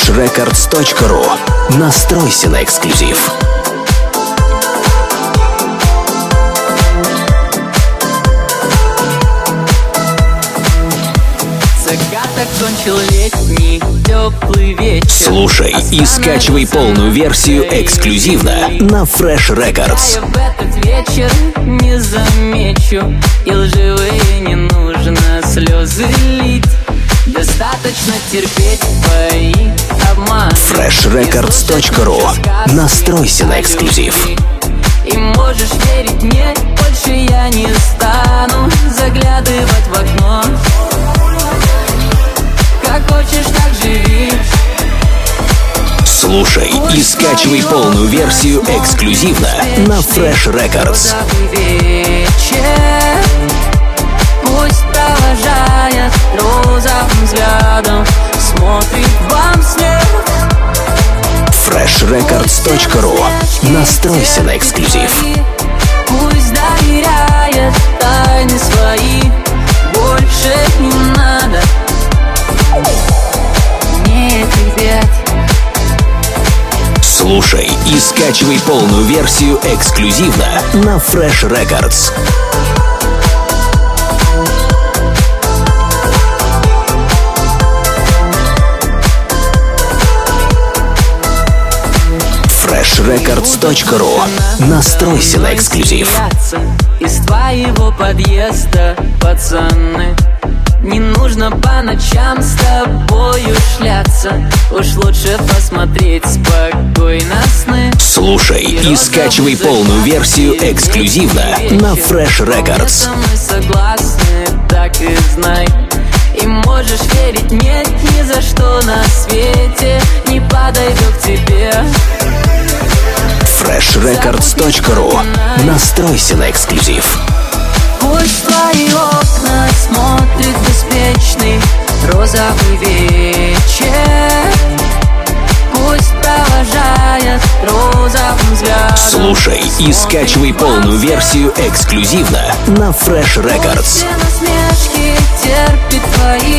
freshrecords.ru Настройся на эксклюзив. кончил летний теплый вечер Слушай и скачивай полную версию эксклюзивно на Fresh Records. Я в этот вечер не замечу И лживые не нужно Достаточно терпеть твои обманы. Freshrecords.ru Настройся на эксклюзив. И можешь верить мне, больше я не стану Заглядывать в окно. Как хочешь, так живи. Слушай и скачивай полную версию эксклюзивно на Fresh Records. freshrecords.ru Настройся на эксклюзив. Пусть доверяет тайны свои Больше не надо Мне бед Слушай и скачивай полную версию эксклюзивно на Fresh Records. freshrecords.ru Настройся на эксклюзив. Из твоего подъезда, пацаны. Не нужно по ночам с тобою шляться. Уж лучше посмотреть спокойно сны. Слушай и скачивай полную версию эксклюзивно на Fresh Records. Мной согласны, так и знай. И можешь верить, нет ни за что на свете Не подойду к тебе freshrecords.ru Настройся на эксклюзив. Пусть твои окна смотрит беспечный розовый вечер Пусть провожает розовым взглядом Слушай и скачивай полную версию эксклюзивно на Fresh Records. Все насмешки терпит твои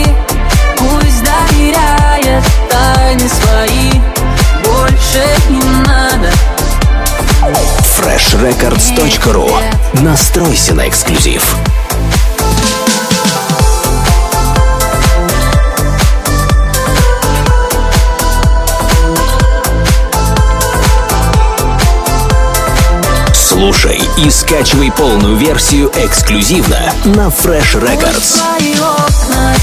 freshrecords.ru Настройся на эксклюзив. Слушай и скачивай полную версию эксклюзивно на Fresh Records.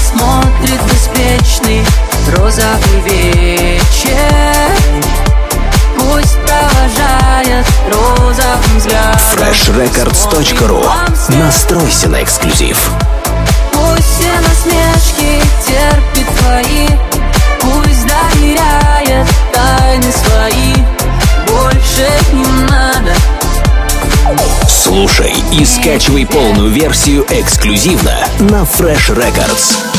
Смотрит беспечный розовый вечер freshrecords.ru Настройся на эксклюзив. Пусть все насмешки терпит твои Пусть доверяет тайны свои Больше не надо Слушай и скачивай полную версию эксклюзивно на Fresh Records.